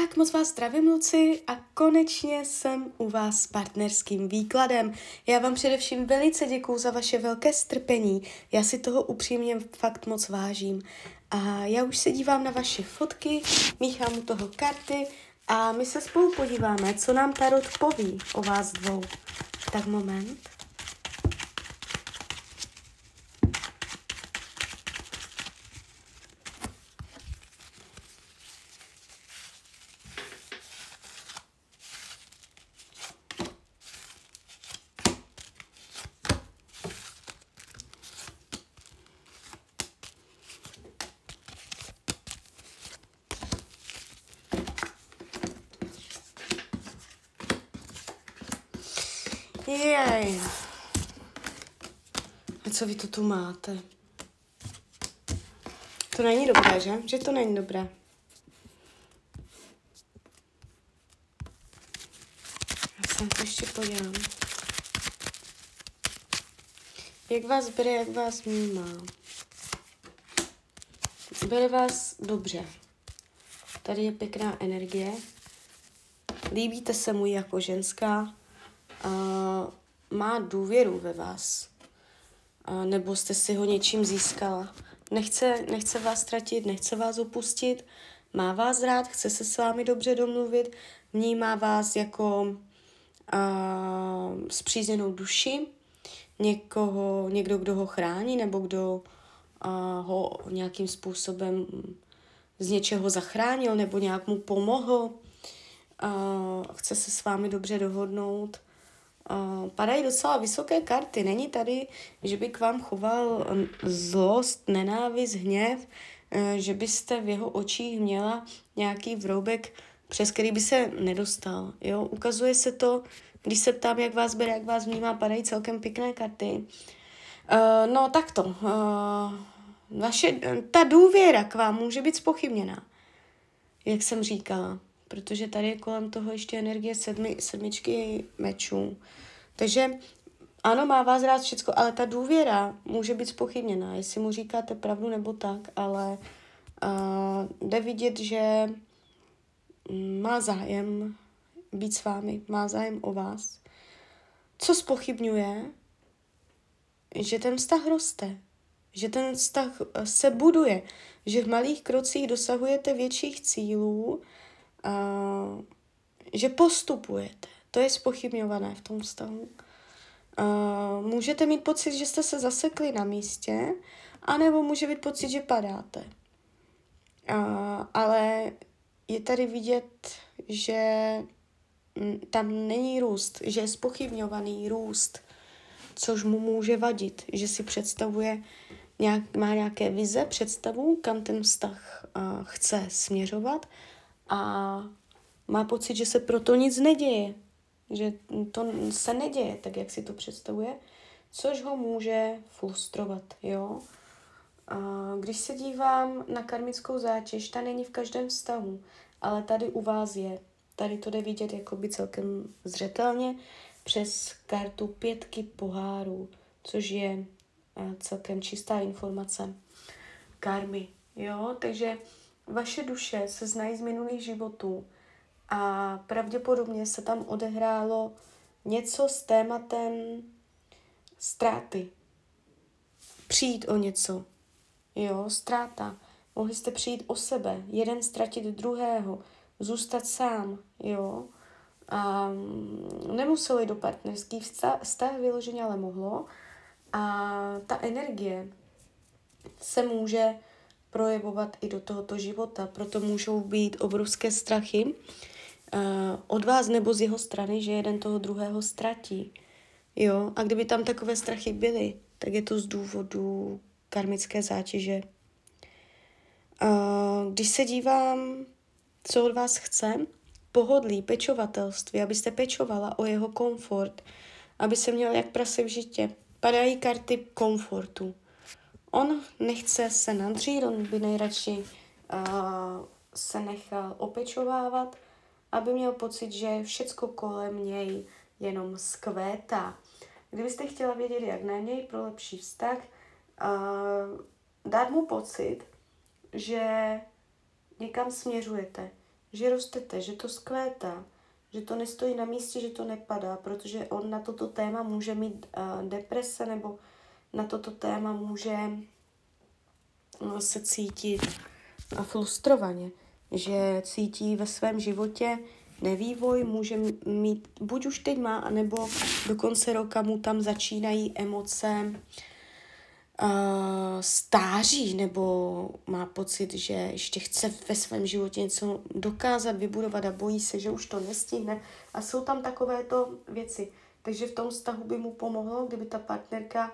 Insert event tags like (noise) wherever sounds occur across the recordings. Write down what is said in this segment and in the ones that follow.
Tak moc vás zdravím, Luci, a konečně jsem u vás s partnerským výkladem. Já vám především velice děkuju za vaše velké strpení. Já si toho upřímně fakt moc vážím. A já už se dívám na vaše fotky, míchám u toho karty a my se spolu podíváme, co nám Tarot poví o vás dvou. Tak moment. Jej. A co vy to tu máte? To není dobré, že? Že to není dobré. Já se to ještě podívám. Jak vás bere, jak vás vnímá? Bere vás dobře. Tady je pěkná energie. Líbíte se mu jako ženská, uh, má důvěru ve vás, nebo jste si ho něčím získala. Nechce, nechce vás ztratit, nechce vás opustit, má vás rád, chce se s vámi dobře domluvit, vnímá vás jako uh, zpřízněnou duši, někoho, někdo, kdo ho chrání, nebo kdo uh, ho nějakým způsobem z něčeho zachránil, nebo nějak mu pomohl. Uh, chce se s vámi dobře dohodnout. Padají docela vysoké karty. Není tady, že by k vám choval zlost, nenávist, hněv, uh, že byste v jeho očích měla nějaký vroubek, přes který by se nedostal. Jo? Ukazuje se to, když se ptám, jak vás bere, jak vás vnímá, padají celkem pěkné karty. Uh, no takto. Uh, vaše, ta důvěra k vám může být spochybněná, jak jsem říkala protože tady je kolem toho ještě energie sedmi, sedmičky mečů. Takže ano, má vás rád všecko, ale ta důvěra může být spochybněná, jestli mu říkáte pravdu nebo tak, ale uh, jde vidět, že má zájem být s vámi, má zájem o vás. Co spochybňuje, že ten vztah roste, že ten vztah se buduje, že v malých krocích dosahujete větších cílů, že postupujete. To je spochybňované v tom vztahu. Uh, můžete mít pocit, že jste se zasekli na místě, anebo může být pocit, že padáte. Uh, ale je tady vidět, že tam není růst, že je spochybňovaný růst, což mu může vadit, že si představuje, nějak, má nějaké vize, představu, kam ten vztah uh, chce směřovat a má pocit, že se proto nic neděje, že to se neděje tak, jak si to představuje, což ho může frustrovat, jo. A když se dívám na karmickou zátěž, ta není v každém vztahu, ale tady u vás je. Tady to jde vidět jakoby celkem zřetelně přes kartu pětky pohárů, což je celkem čistá informace karmy, jo. Takže vaše duše se znají z minulých životů a pravděpodobně se tam odehrálo něco s tématem ztráty. Přijít o něco. Jo, ztráta. Mohli jste přijít o sebe, jeden ztratit druhého, zůstat sám, jo. A nemuseli do partnerský vztah vyloženě, ale mohlo. A ta energie se může projevovat i do tohoto života. Proto můžou být obrovské strachy uh, od vás nebo z jeho strany, že jeden toho druhého ztratí. Jo? A kdyby tam takové strachy byly, tak je to z důvodu karmické zátěže. Když se dívám, co od vás chce, pohodlí, pečovatelství, abyste pečovala o jeho komfort, aby se měl jak prase v žitě. Padají karty komfortu. On nechce se nadřít, on by nejradši uh, se nechal opečovávat, aby měl pocit, že všecko kolem něj jenom skvétá. Kdybyste chtěla vědět, jak na něj pro lepší vztah, uh, dát mu pocit, že někam směřujete, že rostete, že to skvétá, že to nestojí na místě, že to nepadá, protože on na toto téma může mít uh, deprese nebo na toto téma může uh, se cítit frustrovaně, že cítí ve svém životě nevývoj, může mít, buď už teď má, anebo do konce roka mu tam začínají emoce uh, stáří, nebo má pocit, že ještě chce ve svém životě něco dokázat, vybudovat a bojí se, že už to nestihne. A jsou tam takovéto věci. Takže v tom vztahu by mu pomohlo, kdyby ta partnerka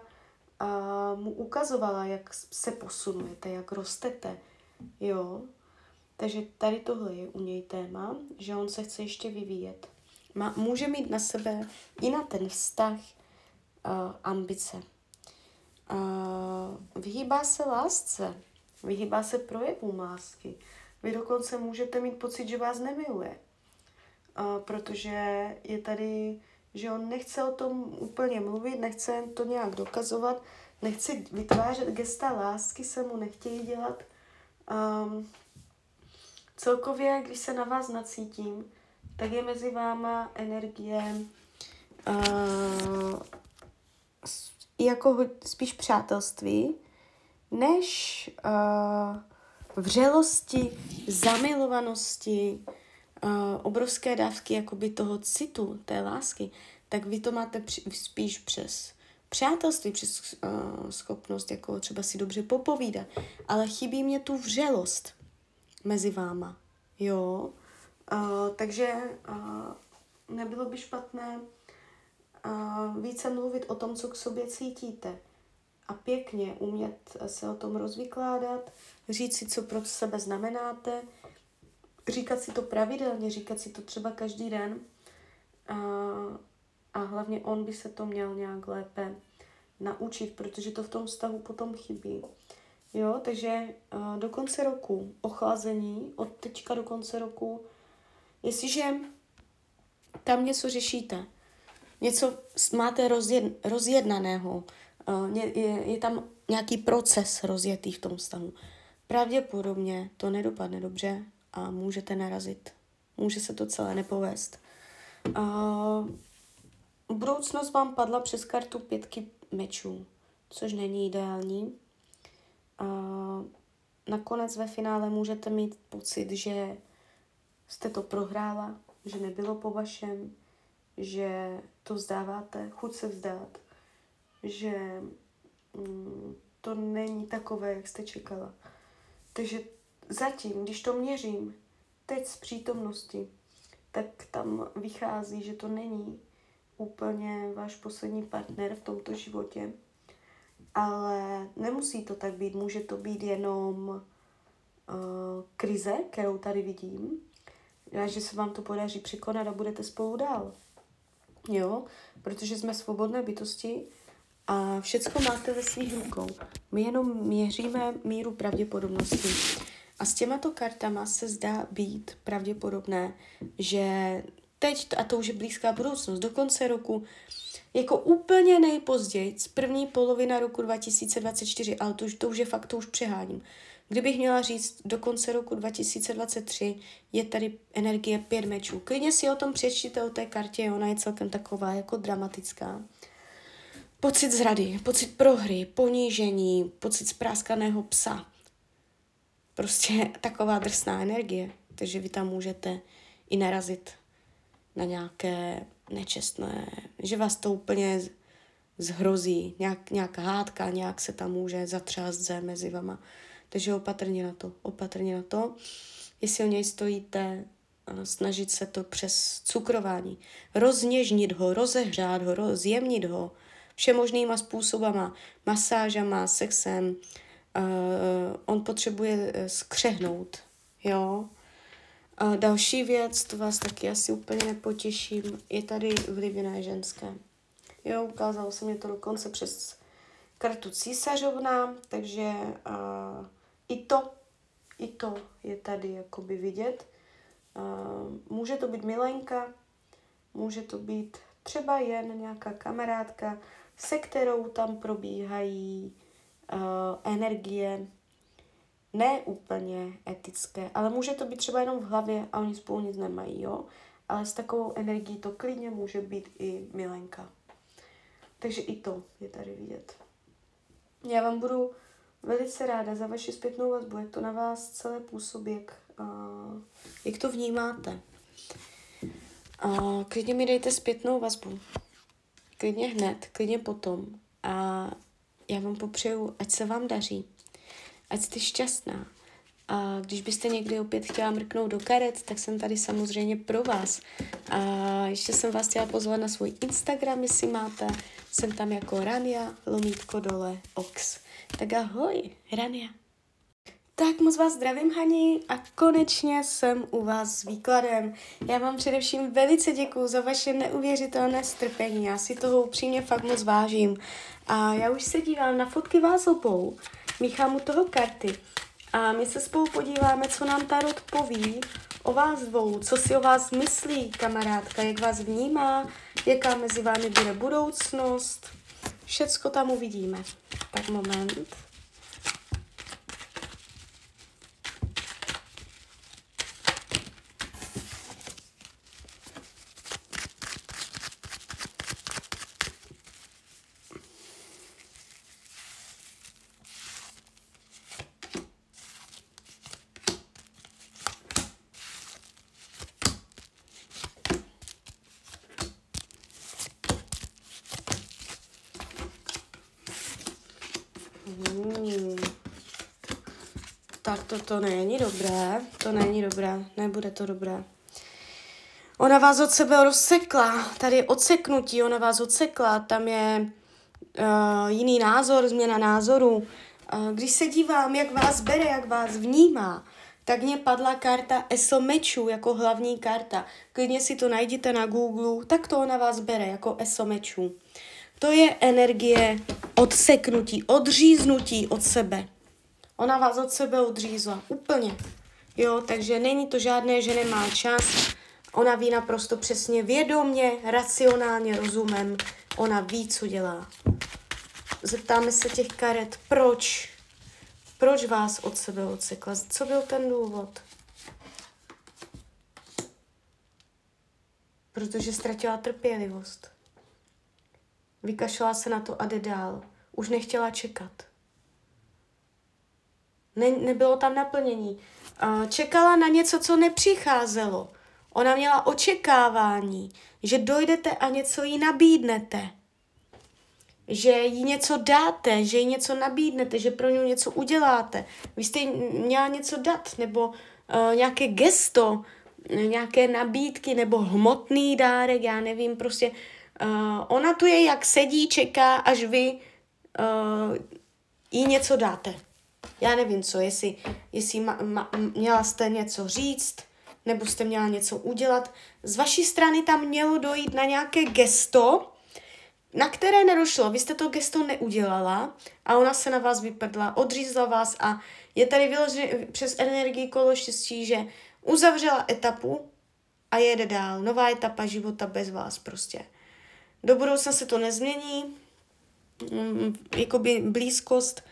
mu ukazovala, jak se posunujete, jak rostete. Jo, takže tady tohle je u něj téma, že on se chce ještě vyvíjet. Má, může mít na sebe i na ten vztah uh, ambice. Uh, vyhýbá se lásce, vyhýbá se projevům lásky. Vy dokonce můžete mít pocit, že vás nemiluje, uh, protože je tady, že on nechce o tom úplně mluvit, nechce to nějak dokazovat, nechce vytvářet gesta lásky, se mu nechtějí dělat. Um, Celkově, když se na vás nacítím, tak je mezi váma energie uh, jako spíš přátelství, než uh, vřelosti, zamilovanosti, obrovské dávky jakoby toho citu, té lásky, tak vy to máte při, spíš přes přátelství, přes uh, schopnost jako třeba si dobře popovídat, ale chybí mě tu vřelost mezi váma. Jo, uh, takže uh, nebylo by špatné uh, více mluvit o tom, co k sobě cítíte a pěkně umět se o tom rozvykládat, říct si, co pro sebe znamenáte, říkat si to pravidelně, říkat si to třeba každý den a, a hlavně on by se to měl nějak lépe naučit, protože to v tom vztahu potom chybí. Jo, takže do konce roku ochlazení, od teďka do konce roku, jestliže tam něco řešíte, něco máte rozjed, rozjednaného, je, je tam nějaký proces rozjetý v tom stavu, pravděpodobně to nedopadne dobře a můžete narazit. Může se to celé nepovést. Uh, budoucnost vám padla přes kartu pětky mečů, což není ideální a nakonec ve finále můžete mít pocit, že jste to prohrála, že nebylo po vašem, že to vzdáváte, chuť se vzdát, že mm, to není takové, jak jste čekala. Takže zatím, když to měřím, teď z přítomnosti, tak tam vychází, že to není úplně váš poslední partner v tomto životě, ale nemusí to tak být, může to být jenom uh, krize, kterou tady vidím, a že se vám to podaří překonat a budete spolu dál. Jo, protože jsme svobodné bytosti a všecko máte ve svých rukou. My jenom měříme míru pravděpodobnosti. A s těmato kartama se zdá být pravděpodobné, že teď, a to už je blízká budoucnost, do konce roku, jako úplně nejpozději, první polovina roku 2024, ale to, to už je fakt, to už přeháním. Kdybych měla říct, do konce roku 2023 je tady energie pět mečů. Klidně si o tom přečtěte o té kartě, ona je celkem taková jako dramatická. Pocit zrady, pocit prohry, ponížení, pocit spráskaného psa. Prostě (laughs) taková drsná energie. Takže vy tam můžete i narazit na nějaké nečestné, že vás to úplně zhrozí, nějak, nějaká hádka, nějak se tam může zatřást zem mezi vama. Takže opatrně na to, opatrně na to. Jestli o něj stojíte, snažit se to přes cukrování. Rozněžnit ho, rozehřát ho, rozjemnit ho všemožnýma způsobama, masážama, sexem. Uh, on potřebuje eh, skřehnout, jo. A další věc, to vás taky asi úplně nepotěším, je tady vlivné ženské. Jo, ukázalo se mě to dokonce přes kartu císařovna, takže uh, i to, i to je tady jakoby vidět. Uh, může to být milenka, může to být třeba jen nějaká kamarádka, se kterou tam probíhají energie ne úplně etické, ale může to být třeba jenom v hlavě a oni spolu nic nemají, jo? Ale s takovou energií to klidně může být i milenka. Takže i to je tady vidět. Já vám budu velice ráda za vaši zpětnou vazbu, jak to na vás celé působí, jak, uh, jak to vnímáte. Uh, klidně mi dejte zpětnou vazbu. Klidně hned, klidně potom. A já vám popřeju, ať se vám daří, ať jste šťastná. A když byste někdy opět chtěla mrknout do karet, tak jsem tady samozřejmě pro vás. A ještě jsem vás chtěla pozvat na svůj Instagram, jestli máte. Jsem tam jako Rania, lomítko dole, ox. Tak ahoj, Rania. Tak moc vás zdravím, Hani, a konečně jsem u vás s výkladem. Já vám především velice děkuji za vaše neuvěřitelné strpení, já si toho upřímně fakt moc vážím. A já už se dívám na fotky vás obou, míchám u toho karty a my se spolu podíváme, co nám Tarot poví o vás dvou, co si o vás myslí kamarádka, jak vás vnímá, jaká mezi vámi bude budoucnost. Všecko tam uvidíme. Tak moment. Tak to, to není dobré, to není dobré, nebude to dobré. Ona vás od sebe rozsekla, tady je odseknutí, ona vás odsekla, tam je uh, jiný názor, změna názoru. Uh, když se dívám, jak vás bere, jak vás vnímá, tak mě padla karta ESO mečů jako hlavní karta. Klidně si to najděte na Google, tak to ona vás bere jako ESO mečů. To je energie odseknutí, odříznutí od sebe. Ona vás od sebe odřízla, úplně. Jo, takže není to žádné, že nemá čas. Ona ví naprosto přesně vědomně, racionálně, rozumem. Ona ví, co dělá. Zeptáme se těch karet, proč? Proč vás od sebe odsekla? Co byl ten důvod? Protože ztratila trpělivost. Vykašlala se na to a jde dál. Už nechtěla čekat. Ne, nebylo tam naplnění. Čekala na něco, co nepřicházelo. Ona měla očekávání, že dojdete a něco jí nabídnete. Že jí něco dáte, že jí něco nabídnete, že pro ní něco uděláte. Vy jste měla něco dát, nebo uh, nějaké gesto, nějaké nabídky, nebo hmotný dárek, já nevím, prostě Uh, ona tu je, jak sedí, čeká, až vy uh, jí něco dáte. Já nevím co, jestli, jestli ma, ma, měla jste něco říct, nebo jste měla něco udělat. Z vaší strany tam mělo dojít na nějaké gesto, na které nedošlo. Vy jste to gesto neudělala a ona se na vás vypadla, odřízla vás a je tady vyloženě přes energii kolo štěstí, že uzavřela etapu a jede dál. Nová etapa života bez vás prostě. Do budoucna se to nezmění, mm, jakoby blízkost,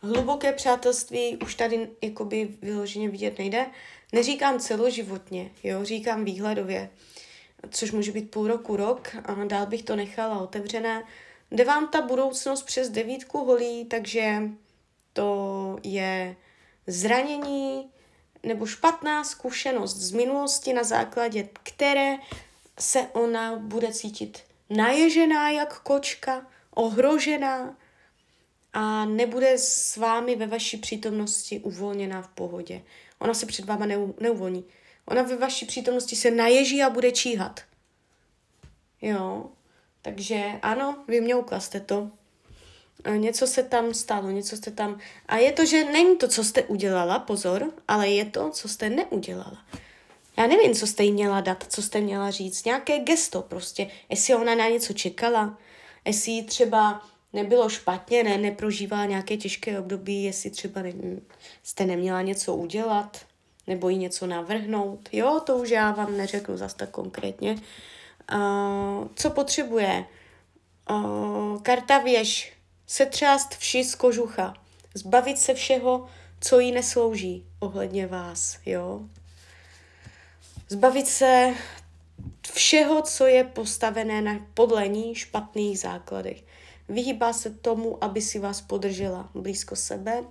hluboké přátelství už tady jakoby vyloženě vidět nejde. Neříkám celoživotně, jo, říkám výhledově, což může být půl roku, rok a dál bych to nechala otevřené. Jde vám ta budoucnost přes devítku holí, takže to je zranění nebo špatná zkušenost z minulosti, na základě které se ona bude cítit naježená jak kočka, ohrožená a nebude s vámi ve vaší přítomnosti uvolněná v pohodě. Ona se před váma neu, neuvolní. Ona ve vaší přítomnosti se naježí a bude číhat. Jo, takže ano, vymňoukla jste to. Něco se tam stalo, něco jste tam... A je to, že není to, co jste udělala, pozor, ale je to, co jste neudělala. Já nevím, co jste jí měla dát, co jste měla říct. Nějaké gesto prostě. Jestli ona na něco čekala, jestli třeba nebylo špatně, ne, neprožívala nějaké těžké období, jestli třeba ne, jste neměla něco udělat, nebo jí něco navrhnout. Jo, to už já vám neřeknu zas tak konkrétně. Uh, co potřebuje? Uh, karta věž. Setřást vši z kožucha. Zbavit se všeho, co jí neslouží ohledně vás, jo. Zbavit se všeho, co je postavené na podle ní špatných základech. Vyhýbá se tomu, aby si vás podržela blízko sebe.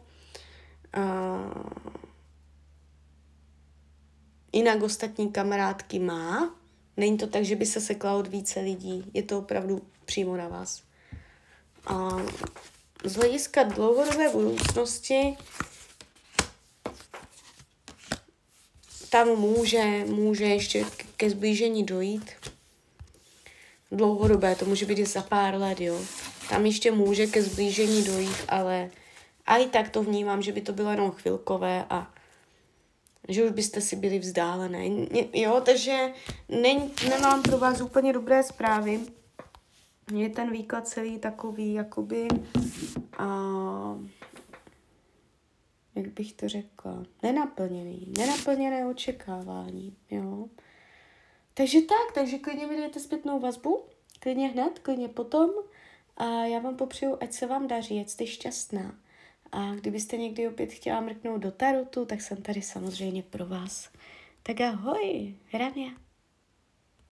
Uh, jinak ostatní kamarádky má. Není to tak, že by se sekla od více lidí. Je to opravdu přímo na vás. A z hlediska dlouhodobé budoucnosti tam může, může ještě ke zblížení dojít. Dlouhodobé, to může být i za pár let, jo. Tam ještě může ke zblížení dojít, ale a i tak to vnímám, že by to bylo jenom chvilkové a že už byste si byli vzdálené. Jo, takže ne, nemám pro vás úplně dobré zprávy. Je ten výklad celý takový, jakoby, a, jak bych to řekla, nenaplněný, nenaplněné očekávání, jo. Takže tak, takže klidně mi dejte zpětnou vazbu, klidně hned, klidně potom a já vám popřeju, ať se vám daří, ať jste šťastná. A kdybyste někdy opět chtěla mrknout do tarotu, tak jsem tady samozřejmě pro vás. Tak ahoj, Hrania.